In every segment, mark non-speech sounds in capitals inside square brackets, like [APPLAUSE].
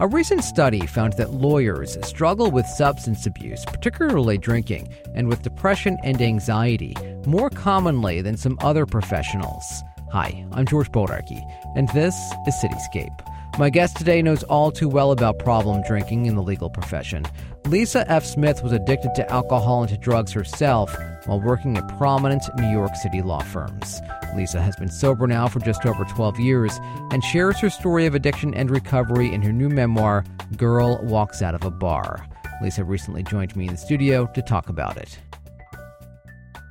A recent study found that lawyers struggle with substance abuse, particularly drinking, and with depression and anxiety more commonly than some other professionals. Hi, I'm George Bodarky, and this is Cityscape. My guest today knows all too well about problem drinking in the legal profession. Lisa F. Smith was addicted to alcohol and to drugs herself while working at prominent New York City law firms. Lisa has been sober now for just over 12 years and shares her story of addiction and recovery in her new memoir, Girl Walks Out of a Bar. Lisa recently joined me in the studio to talk about it.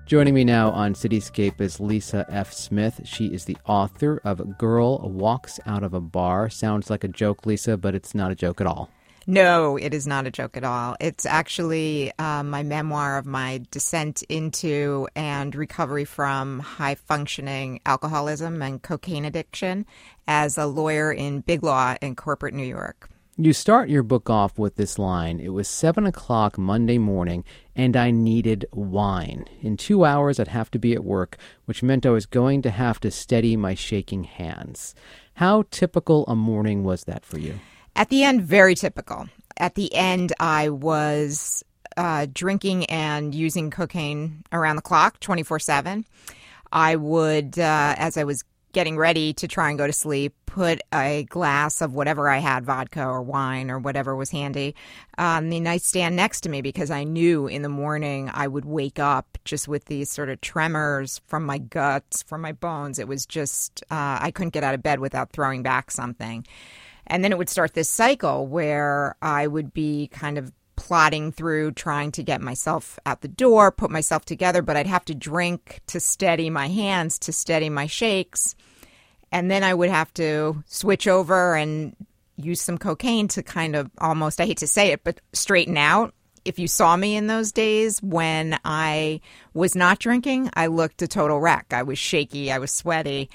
Joining me now on Cityscape is Lisa F. Smith. She is the author of Girl Walks Out of a Bar. Sounds like a joke, Lisa, but it's not a joke at all. No, it is not a joke at all. It's actually uh, my memoir of my descent into and recovery from high functioning alcoholism and cocaine addiction as a lawyer in big law in corporate New York. You start your book off with this line It was 7 o'clock Monday morning, and I needed wine. In two hours, I'd have to be at work, which meant I was going to have to steady my shaking hands. How typical a morning was that for you? At the end, very typical. At the end, I was uh, drinking and using cocaine around the clock, 24 7. I would, uh, as I was getting ready to try and go to sleep, put a glass of whatever I had, vodka or wine or whatever was handy, on the nightstand next to me because I knew in the morning I would wake up just with these sort of tremors from my guts, from my bones. It was just, uh, I couldn't get out of bed without throwing back something. And then it would start this cycle where I would be kind of plodding through trying to get myself out the door, put myself together, but I'd have to drink to steady my hands, to steady my shakes. And then I would have to switch over and use some cocaine to kind of almost, I hate to say it, but straighten out. If you saw me in those days when I was not drinking, I looked a total wreck. I was shaky, I was sweaty.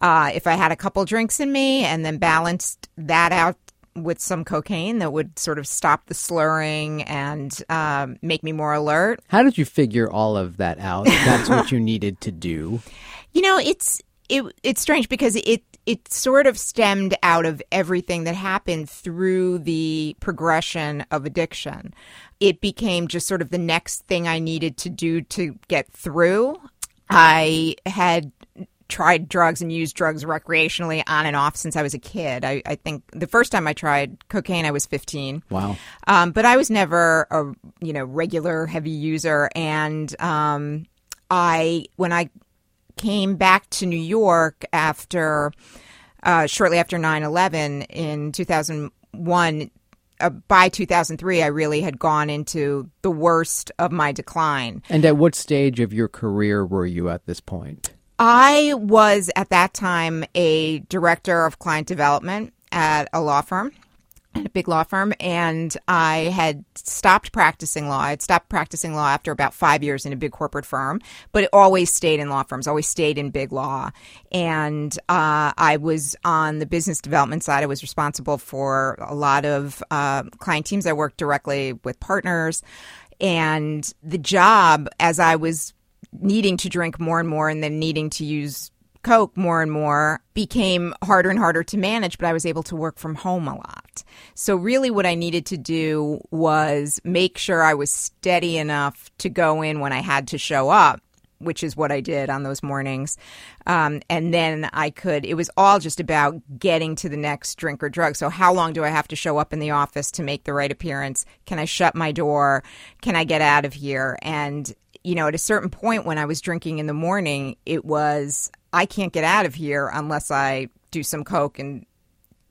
Uh, if I had a couple drinks in me and then balanced that out with some cocaine that would sort of stop the slurring and um, make me more alert. How did you figure all of that out? That's what you needed to do. [LAUGHS] You know, it's it it's strange because it it sort of stemmed out of everything that happened through the progression of addiction. It became just sort of the next thing I needed to do to get through. I had tried drugs and used drugs recreationally on and off since I was a kid. I, I think the first time I tried cocaine, I was 15. Wow. Um, but I was never a you know regular heavy user, and um, I when I came back to New York after uh, shortly after 9/11 in 2001. Uh, by 2003, I really had gone into the worst of my decline. And at what stage of your career were you at this point? I was at that time a director of client development at a law firm, a big law firm, and I had stopped practicing law. I had stopped practicing law after about five years in a big corporate firm, but it always stayed in law firms, always stayed in big law. And uh, I was on the business development side. I was responsible for a lot of uh, client teams. I worked directly with partners. And the job, as I was needing to drink more and more and then needing to use Coke more and more became harder and harder to manage, but I was able to work from home a lot. So, really, what I needed to do was make sure I was steady enough to go in when I had to show up, which is what I did on those mornings. Um, and then I could, it was all just about getting to the next drink or drug. So, how long do I have to show up in the office to make the right appearance? Can I shut my door? Can I get out of here? And you know, at a certain point when I was drinking in the morning, it was, I can't get out of here unless I do some Coke and,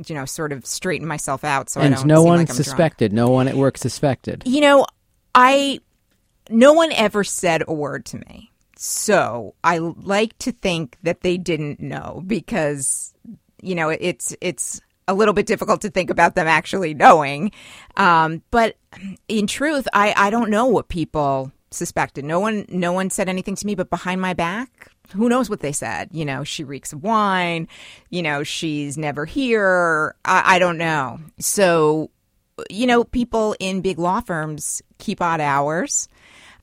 you know, sort of straighten myself out. So and no one like suspected. No one at work suspected. You know, I, no one ever said a word to me. So I like to think that they didn't know because, you know, it's, it's, a little bit difficult to think about them actually knowing. Um, but in truth, I, I don't know what people suspected. No one, no one said anything to me, but behind my back, who knows what they said? You know, she reeks of wine. You know, she's never here. I, I don't know. So, you know, people in big law firms keep odd hours.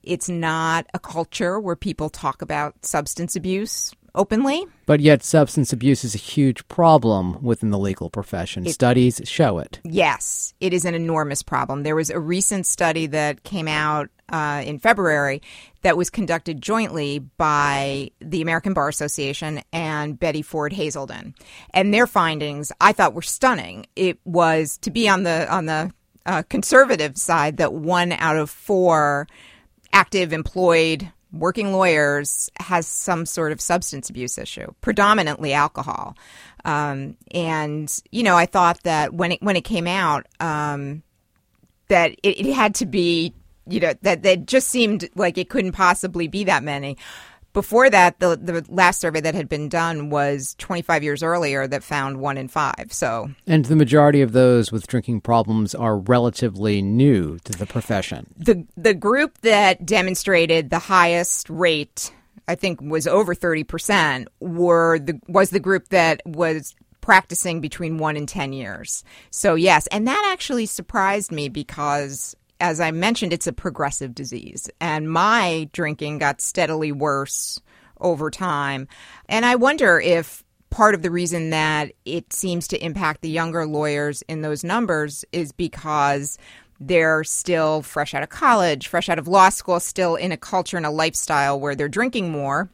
It's not a culture where people talk about substance abuse openly. But yet, substance abuse is a huge problem within the legal profession. It, Studies show it. Yes, it is an enormous problem. There was a recent study that came out uh, in February that was conducted jointly by the American Bar Association and Betty Ford Hazelden, and their findings I thought were stunning. It was to be on the on the uh, conservative side that one out of four active employed working lawyers has some sort of substance abuse issue, predominantly alcohol. Um, and you know, I thought that when it when it came out, um, that it, it, had to be, you know, that that just seemed like it couldn't possibly be that many. Before that, the the last survey that had been done was 25 years earlier that found one in five. So, and the majority of those with drinking problems are relatively new to the profession. The the group that demonstrated the highest rate, I think, was over 30 percent. Were the was the group that was practicing between one and 10 years. So, yes, and that actually surprised me because as I mentioned, it's a progressive disease. And my drinking got steadily worse over time. And I wonder if part of the reason that it seems to impact the younger lawyers in those numbers is because they're still fresh out of college, fresh out of law school, still in a culture and a lifestyle where they're drinking more.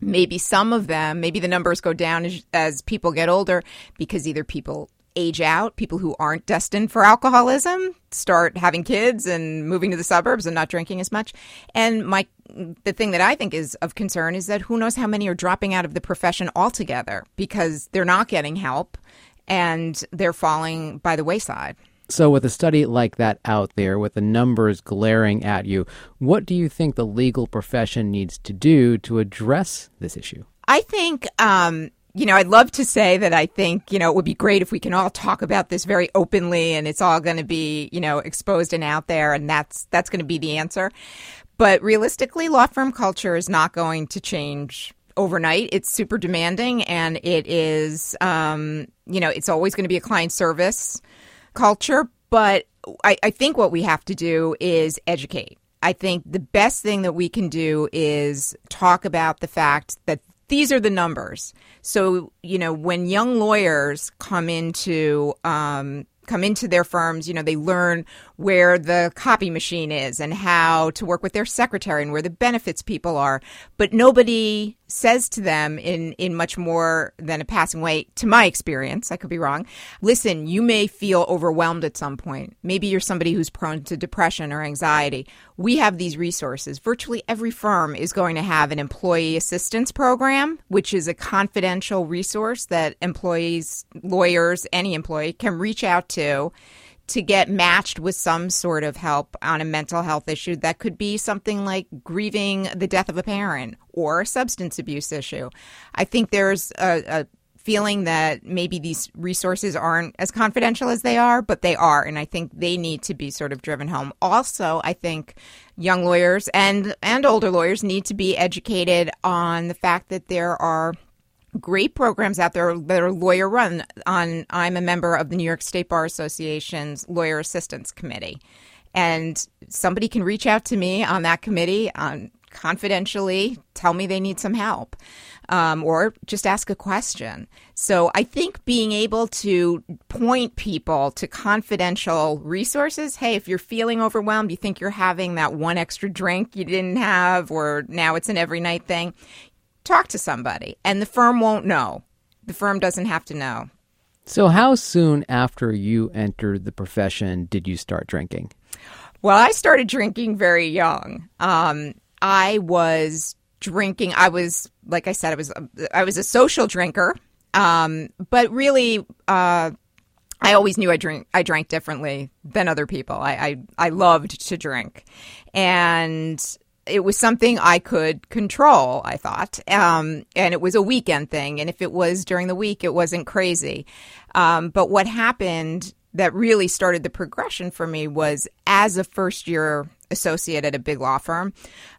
Maybe some of them, maybe the numbers go down as, as people get older because either people age out. People who aren't destined for alcoholism start having kids and moving to the suburbs and not drinking as much. And my the thing that I think is of concern is that who knows how many are dropping out of the profession altogether because they're not getting help and they're falling by the wayside. So, with a study like that out there, with the numbers glaring at you, what do you think the legal profession needs to do to address this issue? I think um, you know, I'd love to say that I think, you know, it would be great if we can all talk about this very openly and it's all going to be, you know, exposed and out there and that's that's going to be the answer. But realistically, law firm culture is not going to change overnight. It's super demanding and it is um, you know, it's always going to be a client service culture, but I, I think what we have to do is educate. I think the best thing that we can do is talk about the fact that these are the numbers. So, you know, when young lawyers come into um, come into their firms, you know, they learn where the copy machine is and how to work with their secretary and where the benefits people are. But nobody says to them in, in much more than a passing way, to my experience, I could be wrong. Listen, you may feel overwhelmed at some point. Maybe you're somebody who's prone to depression or anxiety. We have these resources. Virtually every firm is going to have an employee assistance program, which is a confidential resource that employees, lawyers, any employee can reach out to to get matched with some sort of help on a mental health issue that could be something like grieving the death of a parent or a substance abuse issue. I think there's a, a feeling that maybe these resources aren't as confidential as they are, but they are, and I think they need to be sort of driven home. Also, I think young lawyers and and older lawyers need to be educated on the fact that there are great programs out there that are lawyer run on I'm a member of the New York State Bar Association's lawyer assistance committee. And somebody can reach out to me on that committee on confidentially tell me they need some help um, or just ask a question. So i think being able to point people to confidential resources hey if you're feeling overwhelmed you think you're having that one extra drink you didn't have or now it's an every night thing talk to somebody, and the firm won't know. The firm doesn't have to know. So, how soon after you entered the profession did you start drinking? Well, I started drinking very young. Um, I was drinking. I was, like I said, I was I was a social drinker, um, but really, uh, I always knew I drink. I drank differently than other people. I, I I loved to drink, and it was something I could control, I thought. Um, and it was a weekend thing. And if it was during the week, it wasn't crazy. Um, but what happened that really started the progression for me was as a first year associate at a big law firm,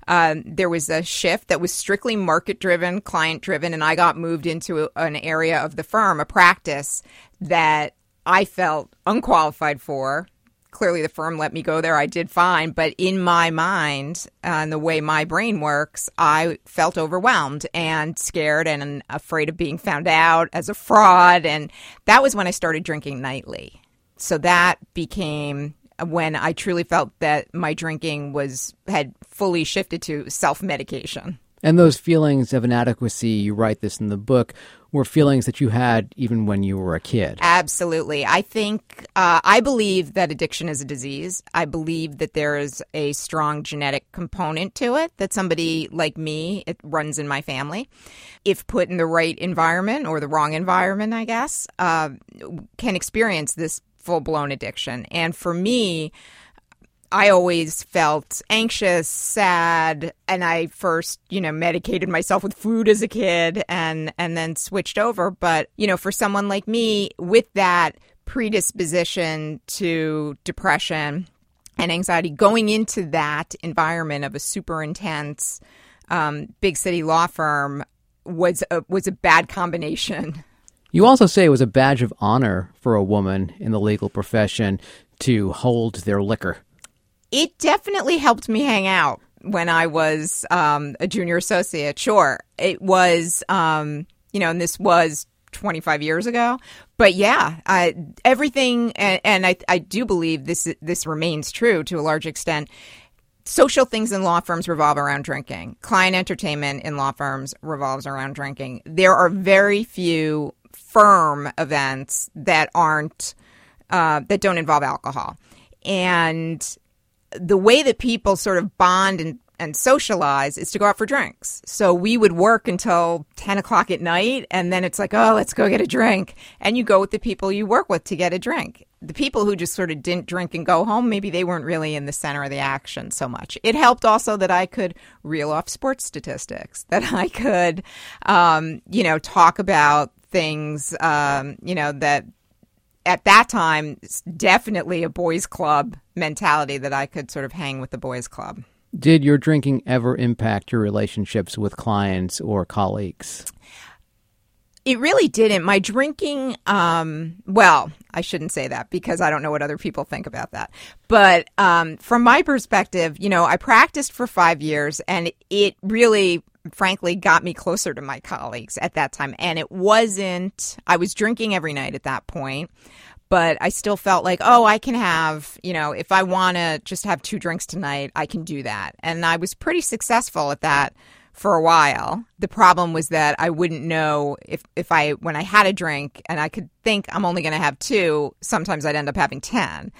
um, there was a shift that was strictly market driven, client driven. And I got moved into an area of the firm, a practice that I felt unqualified for clearly the firm let me go there. I did fine. But in my mind uh, and the way my brain works, I felt overwhelmed and scared and afraid of being found out as a fraud. And that was when I started drinking nightly. So that became when I truly felt that my drinking was had fully shifted to self medication. And those feelings of inadequacy, you write this in the book, were feelings that you had even when you were a kid. Absolutely. I think, uh, I believe that addiction is a disease. I believe that there is a strong genetic component to it, that somebody like me, it runs in my family. If put in the right environment or the wrong environment, I guess, uh, can experience this full blown addiction. And for me, I always felt anxious, sad, and I first, you know, medicated myself with food as a kid and and then switched over, but you know, for someone like me with that predisposition to depression and anxiety going into that environment of a super intense um, big city law firm was a, was a bad combination. [LAUGHS] You also say it was a badge of honor for a woman in the legal profession to hold their liquor it definitely helped me hang out when I was um, a junior associate. Sure, it was, um, you know, and this was 25 years ago. But yeah, I, everything, and, and I, I do believe this this remains true to a large extent. Social things in law firms revolve around drinking. Client entertainment in law firms revolves around drinking. There are very few firm events that aren't uh, that don't involve alcohol, and the way that people sort of bond and, and socialize is to go out for drinks. So we would work until 10 o'clock at night, and then it's like, oh, let's go get a drink. And you go with the people you work with to get a drink. The people who just sort of didn't drink and go home, maybe they weren't really in the center of the action so much. It helped also that I could reel off sports statistics, [LAUGHS] that I could, um, you know, talk about things, um, you know, that at that time, definitely a boys' club mentality that I could sort of hang with the boys' club. Did your drinking ever impact your relationships with clients or colleagues? It really didn't. My drinking, um, well, I shouldn't say that because I don't know what other people think about that. But um, from my perspective, you know, I practiced for five years and it really frankly got me closer to my colleagues at that time. And it wasn't, I was drinking every night at that point, but I still felt like, oh, I can have, you know, if I want to just have two drinks tonight, I can do that. And I was pretty successful at that for a while. The problem was that I wouldn't know if, if I, when I had a drink and I could think I'm only going to have two, sometimes I'd end up having 10.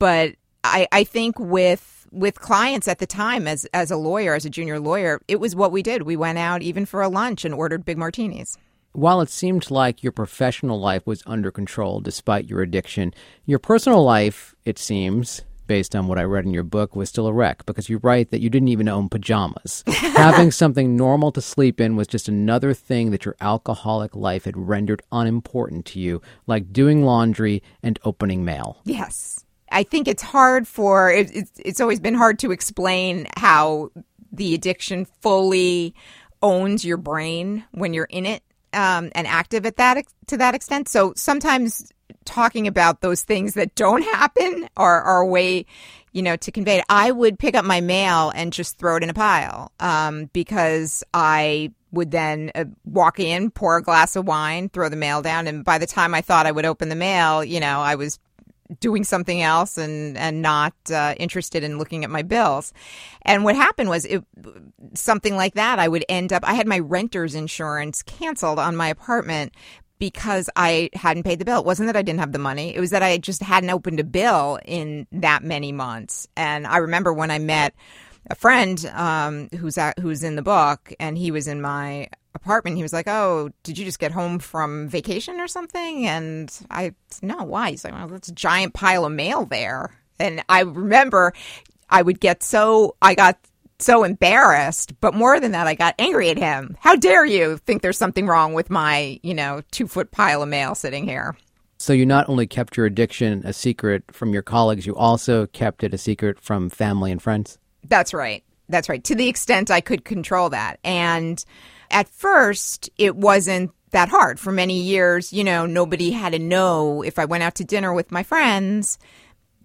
But I, I think with, with clients at the time as as a lawyer, as a junior lawyer, it was what we did. We went out even for a lunch and ordered big martinis. While it seemed like your professional life was under control despite your addiction, your personal life, it seems, based on what I read in your book, was still a wreck because you write that you didn't even own pajamas. [LAUGHS] Having something normal to sleep in was just another thing that your alcoholic life had rendered unimportant to you, like doing laundry and opening mail. Yes. I think it's hard for it, it's it's always been hard to explain how the addiction fully owns your brain when you're in it um, and active at that to that extent. So sometimes talking about those things that don't [LAUGHS] happen are, are a way, you know, to convey it. I would pick up my mail and just throw it in a pile um, because I would then uh, walk in, pour a glass of wine, throw the mail down, and by the time I thought I would open the mail, you know, I was doing something else and and not uh, interested in looking at my bills. And what happened was it something like that. I would end up. I had my renter's insurance canceled on my apartment because I hadn't paid the bill. It wasn't that I didn't have the money. It was that I just hadn't opened a bill in that many months. And I remember when I met a friend um, who's at, who's in the book, and he was in my apartment. He was like, "Oh, did you just get home from vacation or something?" And I, no, why? He's like, "Well, that's a giant pile of mail there." And I remember I would get so I got so embarrassed, but more than that, I got angry at him. How dare you think there's something wrong with my, you know, two foot pile of mail sitting here? So you not only kept your addiction a secret from your colleagues, you also kept it a secret from family and friends. That's right. That's right. To the extent I could control that. And at first, it wasn't that hard. For many years, you know, nobody had to know if I went out to dinner with my friends.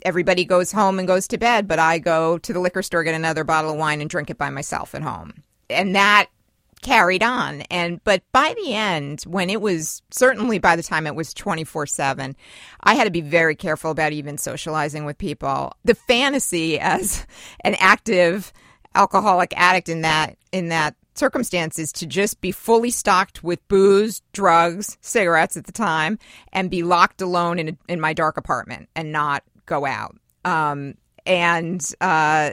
everybody goes home and goes to bed, but I go to the liquor store, get another bottle of wine, and drink it by myself at home. And that carried on. And but by the end, when it was certainly by the time it was 24 7, I had to be very careful about even socializing with people. The fantasy as an active alcoholic addict in that in that circumstances to just be fully stocked with booze, drugs, cigarettes at the time, and be locked alone in, in my dark apartment and not go out. Um, and uh,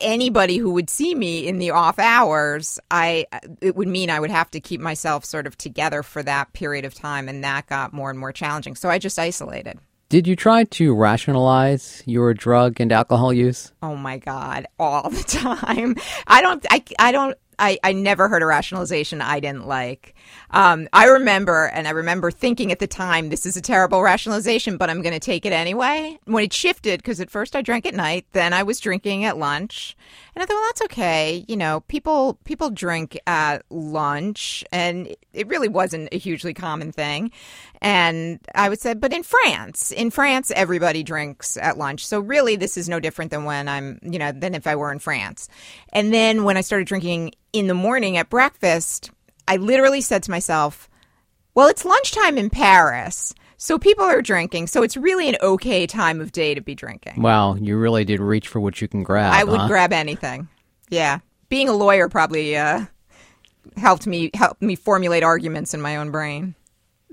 anybody who would see me in the off hours, I it would mean I would have to keep myself sort of together for that period of time, and that got more and more challenging. So I just isolated. Did you try to rationalize your drug and alcohol use? Oh my god, all the [LAUGHS] time. I don't I I don't I, I never heard a rationalization I didn't like. Um, I remember, and I remember thinking at the time, this is a terrible rationalization, but I'm going to take it anyway. When it shifted, because at first I drank at night, then I was drinking at lunch, and I thought, well, that's okay. You know, people people drink at lunch, and it really wasn't a hugely common thing. And I would say, but in France, in France, everybody drinks at lunch. So really, this is no different than when I'm, you know, than if I were in France. And then when I started drinking in the morning at breakfast, I literally said to myself, well, it's lunchtime in Paris. So people are drinking. So it's really an okay time of day to be drinking. Wow, you really did reach for what you can grab. I would huh? grab anything. Yeah. Being a lawyer probably uh, helped me helped me formulate arguments in my own brain.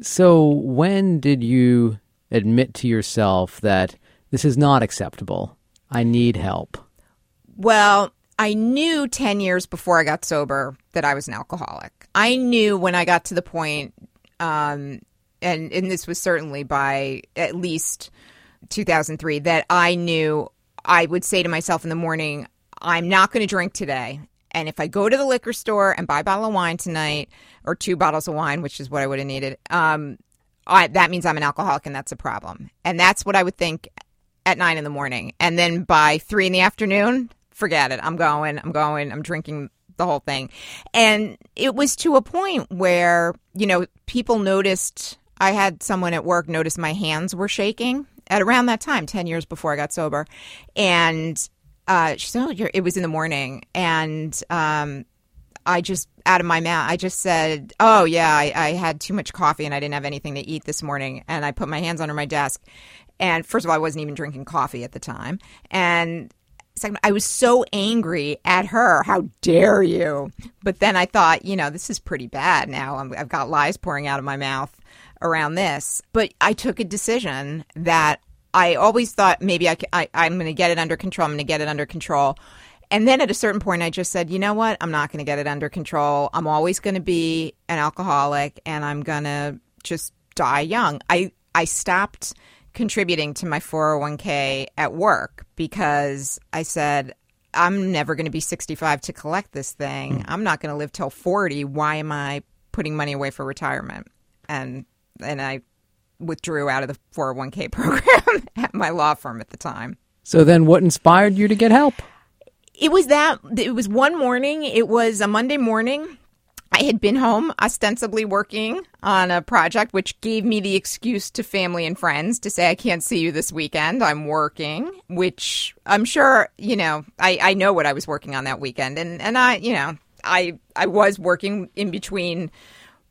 So when did you admit to yourself that this is not acceptable? I need help. Well, I knew 10 years before I got sober that I was an alcoholic. I knew when I got to the point, um, and, and this was certainly by at least 2003, that I knew I would say to myself in the morning, I'm not going to drink today. And if I go to the liquor store and buy a bottle of wine tonight, or two bottles of wine, which is what I would have needed, um, I, that means I'm an alcoholic and that's a problem. And that's what I would think at nine in the morning. And then by three in the afternoon, forget it. I'm going, I'm going, I'm drinking the whole thing. And it was to a point where, you know, people noticed, I had someone at work notice my hands were shaking at around that time, 10 years before I got sober. And uh, she said, oh, it was in the morning. And um, I just, out of my mouth, I just said, oh, yeah, I, I had too much coffee and I didn't have anything to eat this morning. And I put my hands under my desk. And first of all, I wasn't even drinking coffee at the time. And second, I was so angry at her. How dare you? But then I thought, you know, this is pretty bad now. i have got lies pouring out of my mouth around this. But I took a decision that I always thought maybe I, I, I'm going to get it under control. I'm going to get it under control. And then at a certain point, I just said, you know what? I'm not going to get it under control. I'm always going to be an alcoholic and I'm going to just die young. I, I stopped contributing to my 401k at work because I said, I'm never going to be 65 to collect this thing. Mm. I'm not going to live till 40. Why am I putting money away for retirement? And and I withdrew out of the 401k [LAUGHS] program at my law firm at the time. So then what inspired you to get help? It was that it was one morning, it was a Monday morning I had been home ostensibly working on a project, which gave me the excuse to family and friends to say, I can't see you this weekend. I'm working, which I'm sure, you know, I, I know what I was working on that weekend. And, and I, you know, I, I was working in between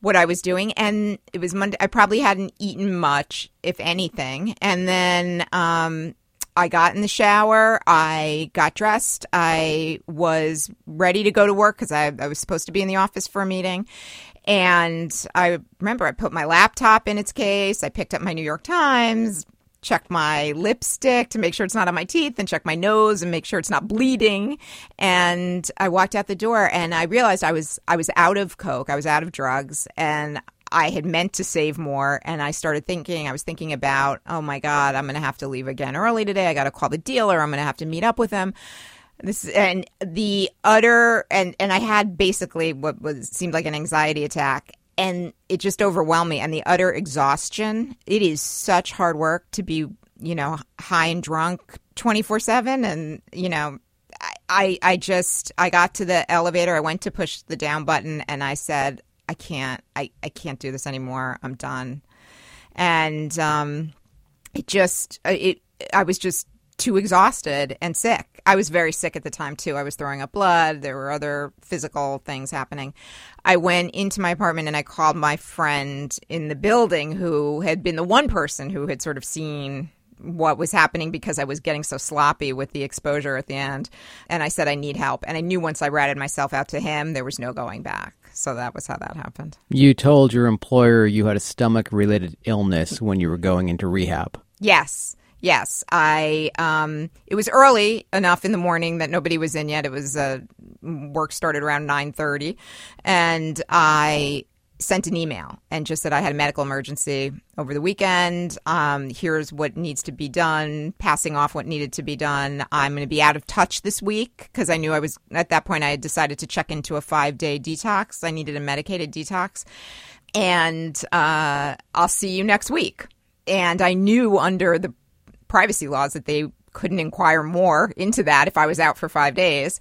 what I was doing. And it was Monday. I probably hadn't eaten much, if anything. And then, um, I got in the shower. I got dressed. I was ready to go to work because I, I, was supposed to be in the office for a meeting. And I remember I put my laptop in its case. I picked up my New York Times, checked my lipstick to make sure it's not on my teeth, and check my nose and make sure it's not bleeding. And I walked out the door and I realized I was I was out of coke. I was out of drugs, and I had meant to save more. And I started thinking, I was thinking about, oh my God, I'm going to have to leave again early today. I got to call the dealer. I'm going to have to meet up with him. This and the utter and and I had basically what was seemed like an anxiety attack and it just overwhelmed me and the utter exhaustion. It is such hard work to be, you know, high and drunk 24/7 and, you know, I I just I got to the elevator, I went to push the down button and I said, I can't, I, I can't do this anymore. I'm done. And um, it just, uh, it, I was just too exhausted and sick. I was very sick at the time too. I was throwing up blood. There were other physical things happening. I went into my apartment and I called my friend in the building who had been the one person who had sort of seen what was happening because I was getting so sloppy with the exposure at the end. And I said, I need help. And I knew once I ratted myself out to him, there was no going back. So that was how that happened. You told your employer you had a stomach related illness when you were going into rehab. Yes. Yes, I. Um, it was early enough in the morning that nobody was in yet. It was uh, work started around nine thirty, and I sent an email and just said I had a medical emergency over the weekend. Um, here's what needs to be done, passing off what needed to be done. I'm going to be out of touch this week because I knew I was, at that point, I had decided to check into a five day detox. I needed a medicated detox. And uh, I'll see you next week. And I knew under the privacy laws that they couldn't inquire more into that if I was out for five days.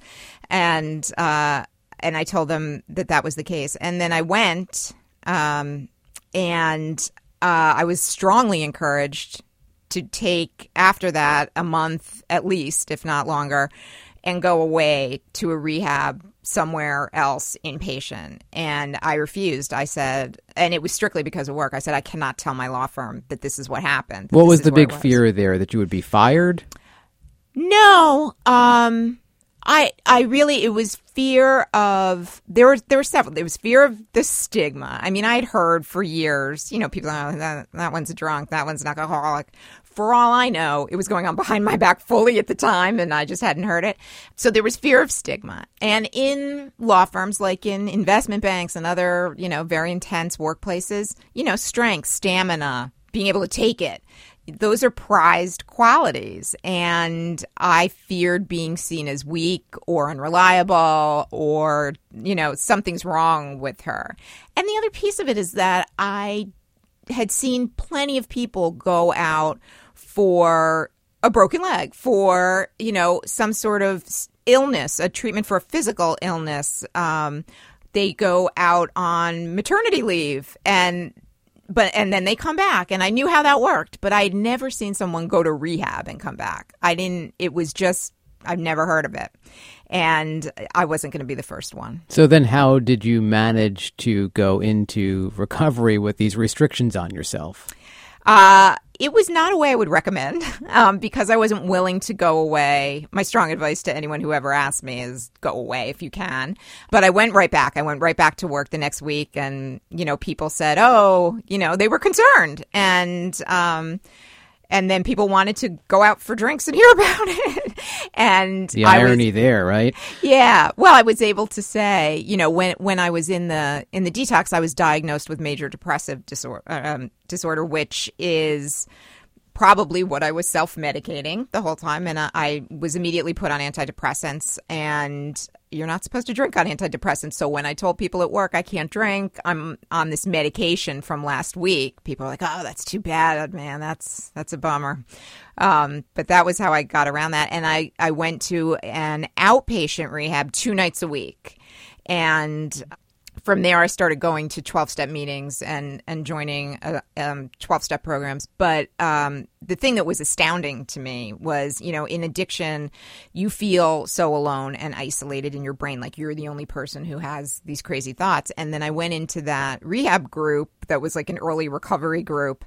And, uh, and I told them that that was the case. And then I went, um, and uh, I was strongly encouraged to take after that a month at least, if not longer, and go away to a rehab somewhere else inpatient. And I refused. I said, and it was strictly because of work. I said, I cannot tell my law firm that this is what happened. What was the big was. fear there? That you would be fired? No. Um, I I really it was fear of there were there were several there was fear of the stigma. I mean, I had heard for years, you know, people oh, that that one's a drunk, that one's an alcoholic. For all I know, it was going on behind my back fully at the time, and I just hadn't heard it. So there was fear of stigma, and in law firms like in investment banks and other you know very intense workplaces, you know, strength, stamina, being able to take it those are prized qualities. And I feared being seen as weak or unreliable or, you know, something's wrong with her. And the other piece of it is that I had seen plenty of people go out for a broken leg, for, you know, some sort of illness, a treatment for a physical illness. Um, they go out on maternity leave and but and then they come back and I knew how that worked, but I'd never seen someone go to rehab and come back. I didn't it was just I've never heard of it. And I wasn't going to be the first one. So then how did you manage to go into recovery with these restrictions on yourself? Uh, it was not a way I would recommend [LAUGHS] um, because I wasn't willing to go away. My strong advice to anyone who ever asked me is go away if you can. But I went right back. I went right back to work the next week, and you know, people said, "Oh, you know, they were concerned," and um, and then people wanted to go out for drinks and hear [LAUGHS] about it. and the irony was, there, right? Yeah. Well, I was able to say, you know, when when I was in the in the detox, I was diagnosed with major depressive disorder, um, disorder, which is probably what I was self medicating the whole time. And I, I was immediately put on antidepressants and you're not supposed to drink on antidepressants. So when I told people at work I can't drink, I'm on this medication from last week. People are like, "Oh, that's too bad, man. That's that's a bummer." Um, but that was how I got around that, and I I went to an outpatient rehab two nights a week, and from there, I started going to 12 step meetings and, and joining 12 uh, um, step programs. But um, the thing that was astounding to me was, you know, in addiction, you feel so alone and isolated in your brain, like you're the only person who has these crazy thoughts. And then I went into that rehab group that was like an early recovery group.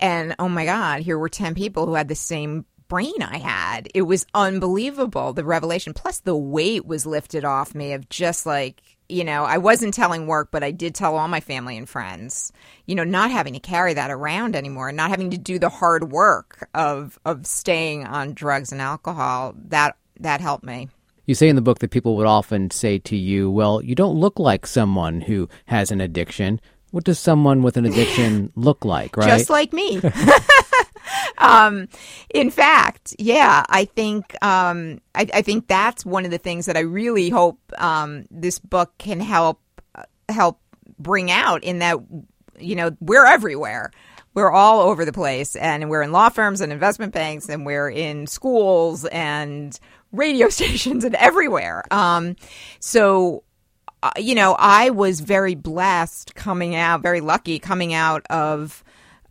And oh my God, here were 10 people who had the same brain I had. It was unbelievable, the revelation. Plus, the weight was lifted off me of just like, you know, I wasn't telling work, but I did tell all my family and friends, you know, not having to carry that around anymore, not having to do the hard work of, of staying on drugs and alcohol. That, that helped me. You say in the book that people would often say to you, well, you don't look like someone who has an addiction. What does someone with an addiction [LAUGHS] look like, right? Just like me. [LAUGHS] [LAUGHS] [LAUGHS] um, in fact, yeah, I think um, I, I, think that's one of the things that I really hope um, this book can help uh, help bring out. In that, you know, we're everywhere. We're all over the place, and we're in law firms and investment banks, and we're in schools and radio [LAUGHS] stations and everywhere. Um, so uh, you know, I was very blessed coming out, very lucky coming out of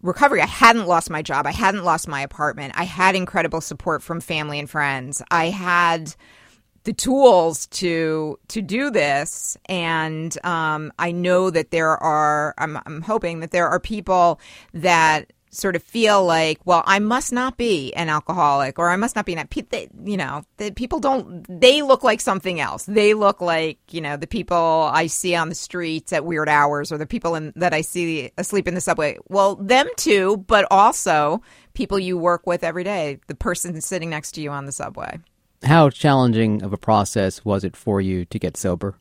recovery. I hadn't lost my job. I hadn't lost my apartment. I had incredible support from family and friends. I had the tools to to do this and um, I know that there are I'm, I'm hoping that there are people that sort of feel like, well, I must not be an alcoholic or I must not be an, you know, that people don't, they look like something else. They look like, you know, the people I see on the streets at weird hours or the people in, that I see asleep in the subway. Well, them too, but also people you work with every day, the person sitting next to you on the subway. How challenging of a process was it for you to get sober?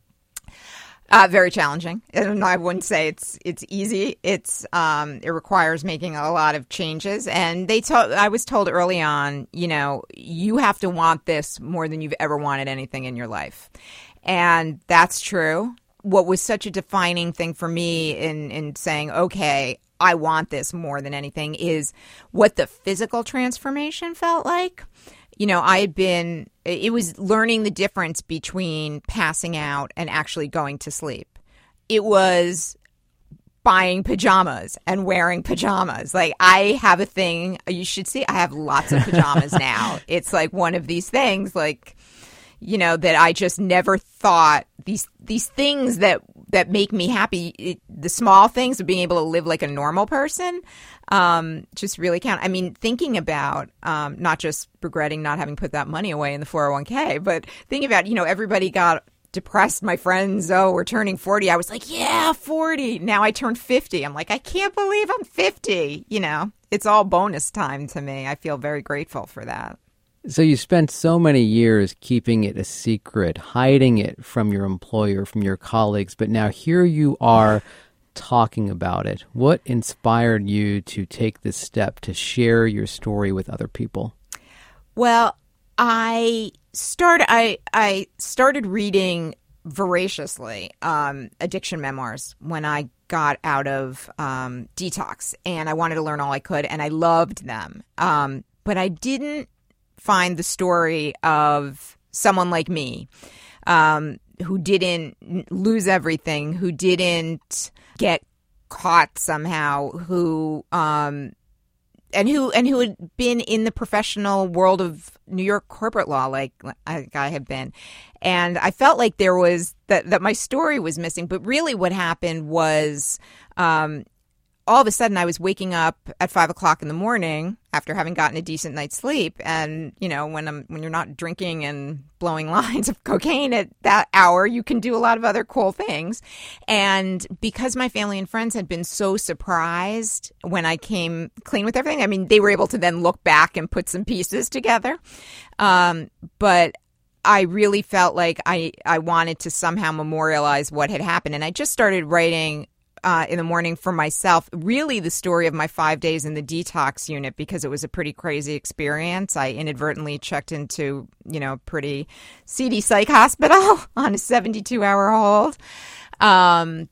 Uh, very challenging. [LAUGHS] And I wouldn't say it's it's easy. It's um, it requires making a lot of changes. And they told I was told early on, you know, you have to want this more than you've ever wanted anything in your life, and that's true. What was such a defining thing for me in in saying, okay, I want this more than anything, is what the physical transformation felt like you know, I had been, it was learning the difference between passing out and actually going to sleep. It was buying pajamas and wearing pajamas. Like I have a thing, you should see, I have lots of pajamas [LAUGHS] now. It's like one of these things, like, you know, that I just never thought these, these things that, that make me happy, it, the small things of being able to live like a normal person um, just really count. I mean, thinking about um, not just regretting not having put that money away in the 401k, but thinking about, you know, everybody got depressed. My friends, oh, we're turning 40. I was like, yeah, 40. Now I turned 50. I'm like, I can't believe I'm 50. You know, it's all bonus time to me. I feel very grateful for that. So you spent so many years keeping it a secret, hiding it from your employer, from your colleagues, but now here you are talking about it. What inspired you to take this step to share your story with other people? Well, I started I I started reading voraciously um, addiction memoirs when I got out of um, detox, and I wanted to learn all I could, and I loved them. Um, but I didn't find the story of someone like me um, who didn't lose everything, who didn't get caught somehow who um and who and who had been in the professional world of New York corporate law like I, I have been. And I felt like there was that that my story was missing. But really what happened was um all of a sudden I was waking up at five o'clock in the morning after having gotten a decent night's sleep. And, you know, when I'm, when you're not drinking and blowing [LAUGHS] lines of cocaine at that hour, you can do a lot of other cool things. And because my family and friends had been so surprised when I came clean with everything, I mean, they were able to then look back and put some pieces together. Um, but I really felt like I, I wanted to somehow memorialize what had happened. And I just started writing uh, in the morning for myself, really the story of my five days in the detox unit because it was a pretty crazy experience. I inadvertently checked into, you know, pretty seedy psych hospital [LAUGHS] on a 72 hour hold. Um,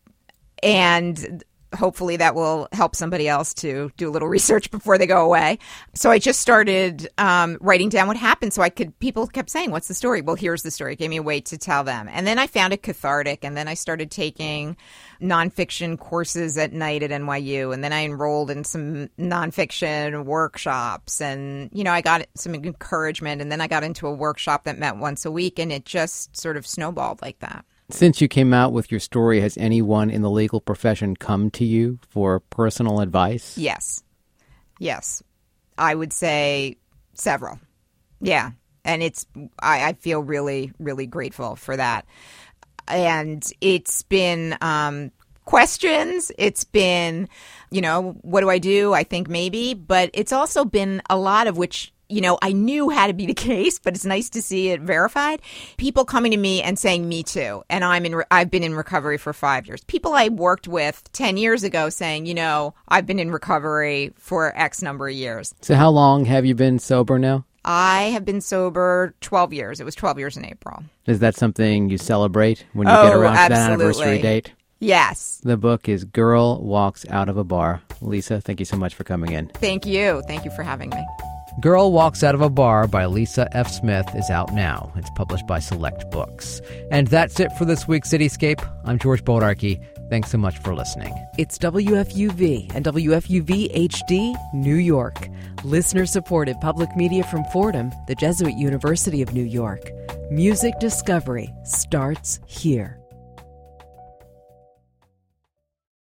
and hopefully that will help somebody else to do a little [LAUGHS] research before they go away. So I just started um, writing down what happened. So I could, people kept saying, What's the story? Well, here's the story. It gave me a way to tell them. And then I found it cathartic. And then I started taking nonfiction courses at night at NYU. And then I enrolled in some nonfiction workshops. And, you know, I got some encouragement. And then I got into a workshop that met once a week. And it just sort of snowballed like that. Since you came out with your story, has anyone in the legal profession come to you for personal advice? Yes. Yes. I would say several. Yeah. And it's, I, I feel really, really grateful for that. And it's been um, questions. It's been, you know, what do I do? I think maybe. But it's also been a lot of which you know, I knew had to be the [LAUGHS] case, but it's nice to see it verified. People coming to me and saying, "Me too," and I'm in. Re- I've been in recovery for five years. People I worked with ten years ago saying, "You know, I've been in recovery for X number of years." So, how long have you been sober now? I have been sober 12 years. It was 12 years in April. Is that something you celebrate when you oh, get around absolutely. to that anniversary date? Yes. The book is Girl Walks Out of a Bar. Lisa, thank you so much for coming in. Thank you. Thank you for having me. Girl Walks Out of a Bar by Lisa F. Smith is out now. It's published by Select Books. And that's it for this week's Cityscape. I'm George Bodarky. Thanks so much for listening. It's WFUV and WFUV HD, New York. Listener supported public media from Fordham, the Jesuit University of New York. Music discovery starts here.